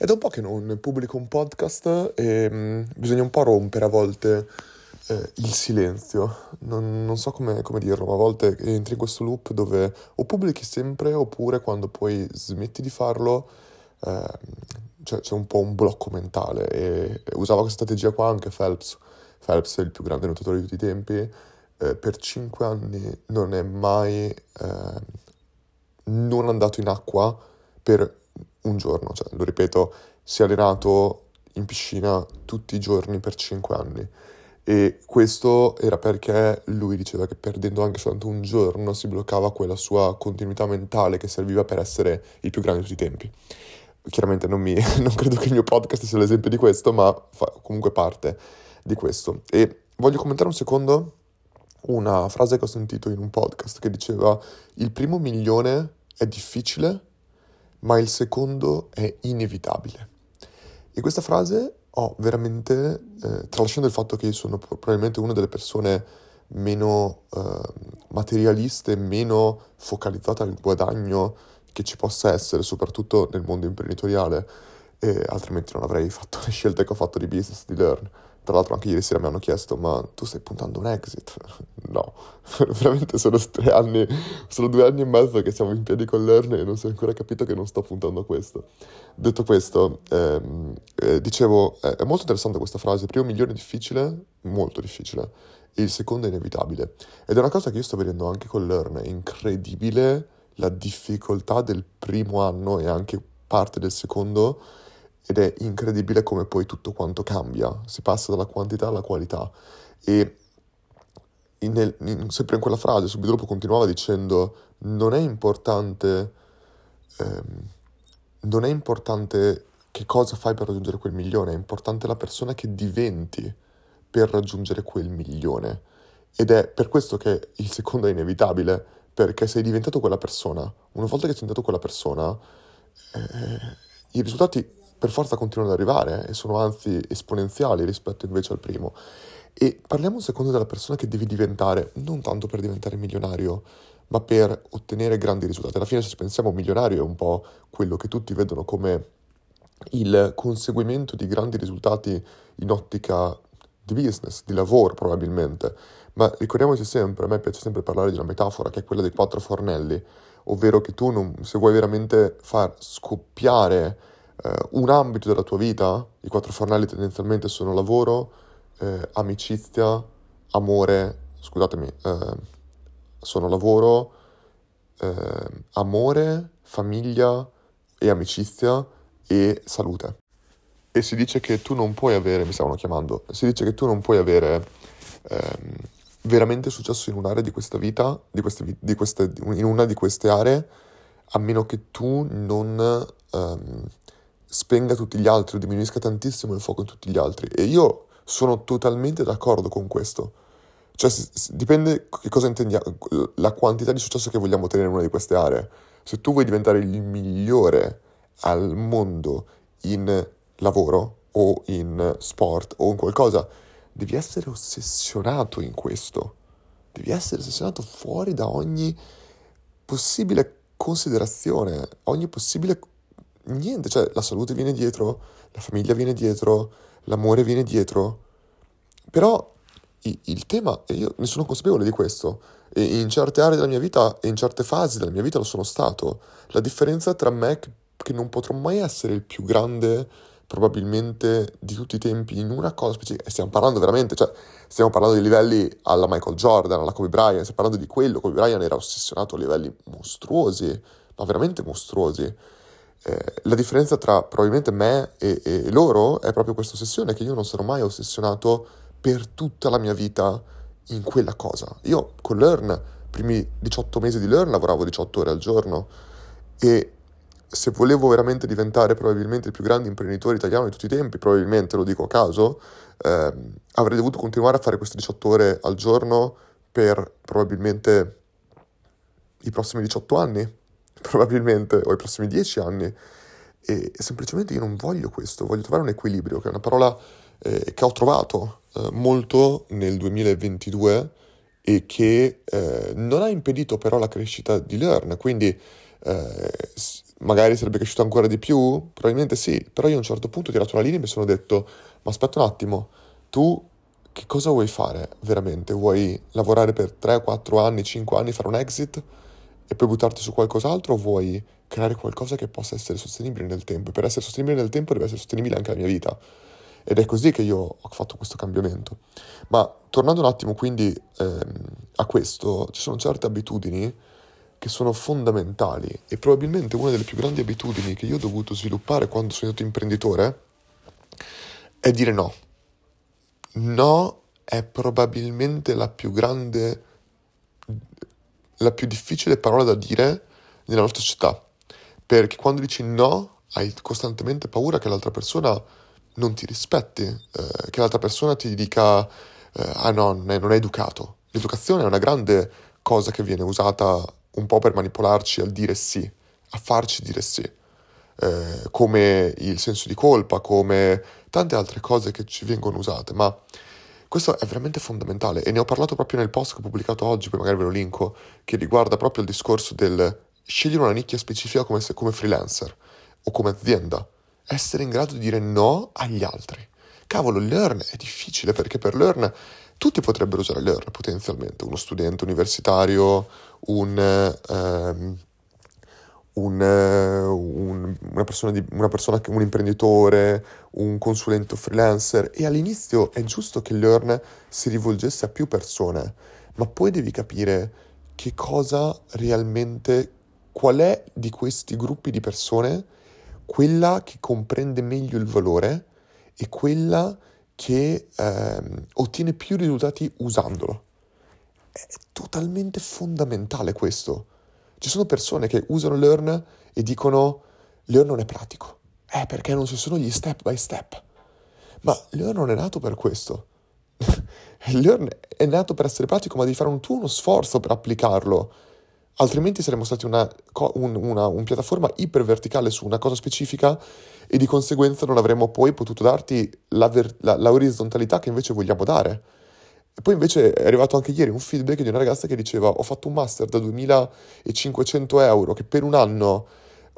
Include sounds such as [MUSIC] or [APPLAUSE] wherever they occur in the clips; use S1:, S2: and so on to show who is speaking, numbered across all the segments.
S1: È da un po' che non pubblico un podcast e mh, bisogna un po' rompere a volte eh, il silenzio. Non, non so come, come, dirlo, ma a volte entri in questo loop dove o pubblichi sempre oppure quando poi smetti di farlo eh, c'è, c'è, un po' un blocco mentale. E, e usava questa strategia qua anche Phelps. Phelps è il più grande nuotatore di tutti i tempi. Eh, per cinque anni non è mai eh, non andato in acqua per un giorno, cioè, lo ripeto, si è allenato in piscina tutti i giorni per 5 anni. E questo era perché lui diceva che perdendo anche soltanto un giorno si bloccava quella sua continuità mentale che serviva per essere il più grande di tutti i tempi. Chiaramente non, mi, [LAUGHS] non credo che il mio podcast sia l'esempio di questo, ma fa comunque parte di questo. E voglio commentare un secondo una frase che ho sentito in un podcast che diceva il primo milione è difficile, ma il secondo è inevitabile. E questa frase ho veramente, eh, tralasciando il fatto che io sono probabilmente una delle persone meno eh, materialiste, meno focalizzate al guadagno che ci possa essere, soprattutto nel mondo imprenditoriale, e altrimenti non avrei fatto le scelte che ho fatto di business, di learn. Tra l'altro anche ieri sera mi hanno chiesto, ma tu stai puntando un exit? [LAUGHS] no, [LAUGHS] veramente sono tre anni, sono due anni e mezzo che siamo in piedi con Learn e non si è ancora capito che non sto puntando a questo. Detto questo, ehm, eh, dicevo, è, è molto interessante questa frase, il primo milione è difficile, molto difficile, e il secondo è inevitabile. Ed è una cosa che io sto vedendo anche con Learn, è incredibile la difficoltà del primo anno e anche parte del secondo ed è incredibile come poi tutto quanto cambia, si passa dalla quantità alla qualità. E in, in, sempre in quella frase subito dopo continuava dicendo non è importante ehm, non è importante che cosa fai per raggiungere quel milione, è importante la persona che diventi per raggiungere quel milione ed è per questo che il secondo è inevitabile perché sei diventato quella persona una volta che sei diventato quella persona eh, i risultati per forza continuano ad arrivare e sono anzi esponenziali rispetto invece al primo. E parliamo un secondo della persona che devi diventare, non tanto per diventare milionario, ma per ottenere grandi risultati. Alla fine, se pensiamo, milionario è un po' quello che tutti vedono come il conseguimento di grandi risultati in ottica di business, di lavoro probabilmente. Ma ricordiamoci sempre, a me piace sempre parlare di una metafora che è quella dei quattro fornelli, ovvero che tu non, se vuoi veramente far scoppiare eh, un ambito della tua vita, i quattro fornelli tendenzialmente sono lavoro, eh, amicizia, amore, scusatemi, eh, sono lavoro, eh, amore, famiglia e amicizia e salute. E si dice che tu non puoi avere, mi stavano chiamando, si dice che tu non puoi avere ehm, veramente successo in un'area di questa vita, di queste, di queste, in una di queste aree, a meno che tu non ehm, spenga tutti gli altri o diminuisca tantissimo il fuoco in tutti gli altri. E io sono totalmente d'accordo con questo. Cioè, dipende che cosa intendiamo, la quantità di successo che vogliamo ottenere in una di queste aree. Se tu vuoi diventare il migliore al mondo in lavoro o in sport o in qualcosa, devi essere ossessionato in questo. Devi essere ossessionato fuori da ogni possibile considerazione, ogni possibile niente, cioè la salute viene dietro, la famiglia viene dietro, l'amore viene dietro. Però il, tema, e io ne sono consapevole di questo, e in certe aree della mia vita e in certe fasi della mia vita lo sono stato. La differenza tra me che non potrò mai essere il più grande probabilmente di tutti i tempi in una cosa specifica, e stiamo parlando veramente, cioè stiamo parlando di livelli alla Michael Jordan, alla Kobe Bryant, stiamo parlando di quello, Kobe Bryant era ossessionato a livelli mostruosi, ma veramente mostruosi. Eh, la differenza tra probabilmente me e, e, loro è proprio questa ossessione che io non sarò mai ossessionato per tutta la mia vita in quella cosa. Io con Learn, i primi 18 mesi di Learn, lavoravo 18 ore al giorno e se volevo veramente diventare probabilmente il più grande imprenditore italiano di tutti i tempi, probabilmente lo dico a caso, eh, avrei dovuto continuare a fare queste 18 ore al giorno per probabilmente i prossimi 18 anni probabilmente, o i prossimi dieci anni. E semplicemente io non voglio questo, voglio trovare un equilibrio, che è una parola eh, che ho trovato eh, molto nel 2022 e che eh, non ha impedito però la crescita di Learn. Quindi eh, magari sarebbe cresciuto ancora di più? Probabilmente sì, però io a un certo punto ho tirato la linea e mi sono detto, ma aspetta un attimo, tu che cosa vuoi fare veramente? Vuoi lavorare per 3, 4 anni, 5 anni, fare un exit e poi buttarti su qualcos'altro o vuoi creare qualcosa che possa essere sostenibile nel tempo? E per essere sostenibile nel tempo deve essere sostenibile anche la mia vita. Ed è così che io ho fatto questo cambiamento. Ma tornando un attimo quindi ehm, a questo, ci sono certe abitudini che sono fondamentali e probabilmente una delle più grandi abitudini che io ho dovuto sviluppare quando sono diventato imprenditore è dire no no è probabilmente la più grande, la più difficile parola da dire nella nostra società. Perché quando dici no, hai costantemente paura che l'altra persona non ti rispetti, eh, che l'altra persona ti dica eh, ah no, non è, non è educato. L'educazione è una grande cosa che viene usata un po' per manipolarci al dire sì, a farci dire sì, eh, come il senso di colpa, come tante altre cose che ci vengono usate, ma questo è veramente fondamentale e ne ho parlato proprio nel post che ho pubblicato oggi, poi magari ve lo linko, che riguarda proprio il discorso del scegliere una nicchia specifica come, se, come freelancer o come azienda, essere in grado di dire no agli altri. Cavolo, Learn è difficile perché per Learn tutti potrebbero usare Learn potenzialmente, uno studente universitario, un, ehm, un, un, una, persona di, una persona, un imprenditore, un consulente freelancer e all'inizio è giusto che Learn si rivolgesse a più persone, ma poi devi capire che cosa realmente, qual è di questi gruppi di persone quella che comprende meglio il valore e quella che ehm, ottiene più risultati usandolo. È totalmente fondamentale questo. Ci sono persone che usano Learn e dicono Learn non è pratico. Eh, perché non ci sono gli step by step. Ma Learn non è nato per questo. [LAUGHS] Learn è nato per essere pratico, ma devi fare un tuo uno sforzo per applicarlo. Altrimenti saremmo stati una, un, una, un piattaforma iperverticale su una cosa specifica e di conseguenza non avremmo poi potuto darti la, ver- la, la orizzontalità che invece vogliamo dare. E poi invece è arrivato anche ieri un feedback di una ragazza che diceva ho fatto un master da 2500 euro che per un anno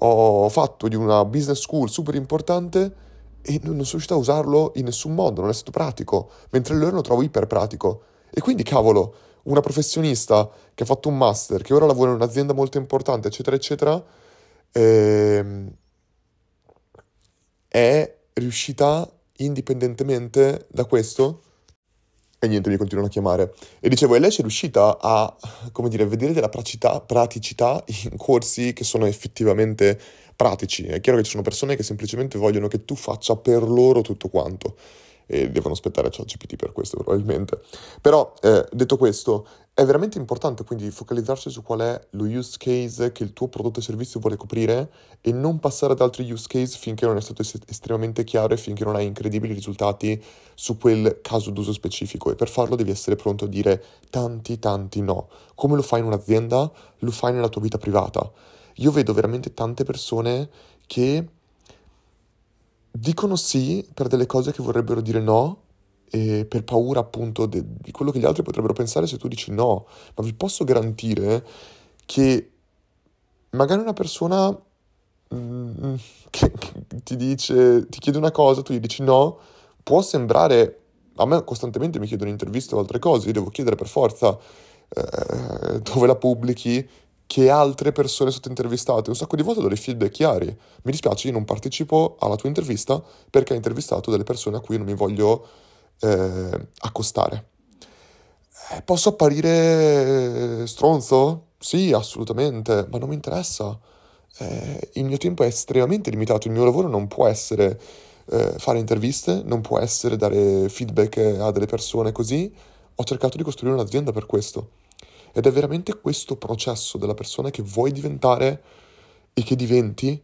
S1: ho fatto di una business school super importante e non sono riuscito a usarlo in nessun modo, non è stato pratico, mentre loro lo trovo iper pratico. E quindi cavolo, una professionista che ha fatto un master, che ora lavora in un'azienda molto importante, eccetera, eccetera, ehm, è riuscita indipendentemente da questo e niente, mi continuano a chiamare. E dicevo, e lei c'è riuscita a, come dire, vedere della praticità, praticità in corsi che sono effettivamente pratici. È chiaro che ci sono persone che semplicemente vogliono che tu faccia per loro tutto quanto e devono aspettare ChatGPT per questo probabilmente. Però, eh, detto questo, è veramente importante quindi focalizzarsi su qual è lo use case che il tuo prodotto o servizio vuole coprire e non passare ad altri use case finché non è stato es- estremamente chiaro e finché non hai incredibili risultati su quel caso d'uso specifico. E per farlo devi essere pronto a dire tanti, tanti no. Come lo fai in un'azienda, lo fai nella tua vita privata. Io vedo veramente tante persone che dicono sì per delle cose che vorrebbero dire no e per paura appunto de- di quello che gli altri potrebbero pensare se tu dici no, ma vi posso garantire che magari una persona mm, che, [LAUGHS] che ti dice, ti chiede una cosa, tu gli dici no, può sembrare, a me costantemente mi chiedono interviste o altre cose, io devo chiedere per forza eh, dove la pubblichi, che altre persone sono state intervistate. Un sacco di volte do dei feedback chiari. Mi dispiace, io non partecipo alla tua intervista perché hai intervistato delle persone a cui non mi voglio eh, accostare. Eh, posso apparire stronzo? Sì, assolutamente, ma non mi interessa. Eh, il mio tempo è estremamente limitato, il mio lavoro non può essere eh, fare interviste, non può essere dare feedback a delle persone così. Ho cercato di costruire un'azienda per questo. Ed è veramente questo processo della persona che vuoi diventare e che diventi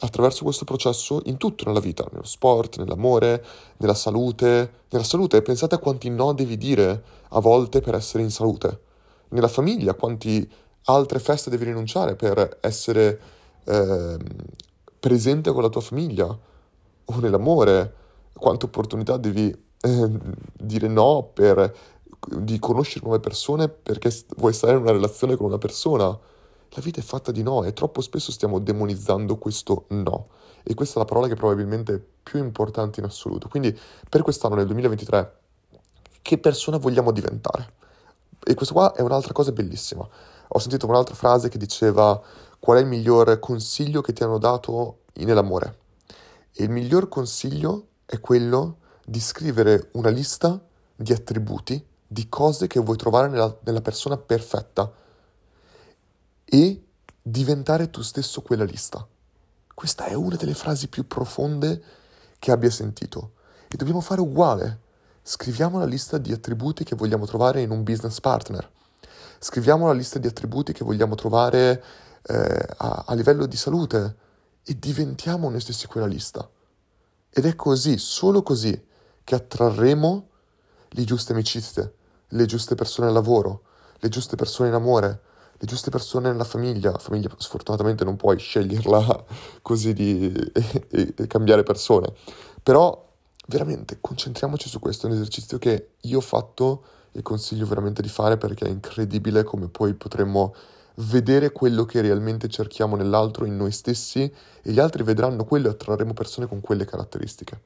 S1: attraverso questo processo in tutto nella vita, nello sport, nell'amore, nella salute. Nella salute, pensate a quanti no devi dire a volte per essere in salute. Nella famiglia, quanti altre feste devi rinunciare per essere eh, presente con la tua famiglia. O nell'amore, quante opportunità devi eh, dire no per di conoscere nuove persone perché vuoi stare in una relazione con una persona. La vita è fatta di no e troppo spesso stiamo demonizzando questo no. E questa è la parola che probabilmente è più importante in assoluto. Quindi per quest'anno, nel 2023, che persona vogliamo diventare? E questo qua è un'altra cosa bellissima. Ho sentito un'altra frase che diceva qual è il miglior consiglio che ti hanno dato nell'amore. E il miglior consiglio è quello di scrivere una lista di attributi, di cose che vuoi trovare nella, nella persona perfetta e diventare tu stesso quella lista. Questa è una delle frasi più profonde che abbia sentito e dobbiamo fare uguale. Scriviamo la lista di attributi che vogliamo trovare in un business partner. Scriviamo la lista di attributi che vogliamo trovare eh, a, a livello di salute e diventiamo noi stessi quella lista. Ed è così, solo così, che attrarremo le giuste amicizie, le giuste persone al lavoro, le giuste persone in amore, le giuste persone nella famiglia. La famiglia sfortunatamente non puoi sceglierla [LAUGHS] così di e, e, cambiare persone. Però veramente concentriamoci su questo, è un esercizio che io ho fatto e consiglio veramente di fare perché è incredibile come poi potremmo vedere quello che realmente cerchiamo nell'altro, in noi stessi, e gli altri vedranno quello e attrarremo persone con quelle caratteristiche.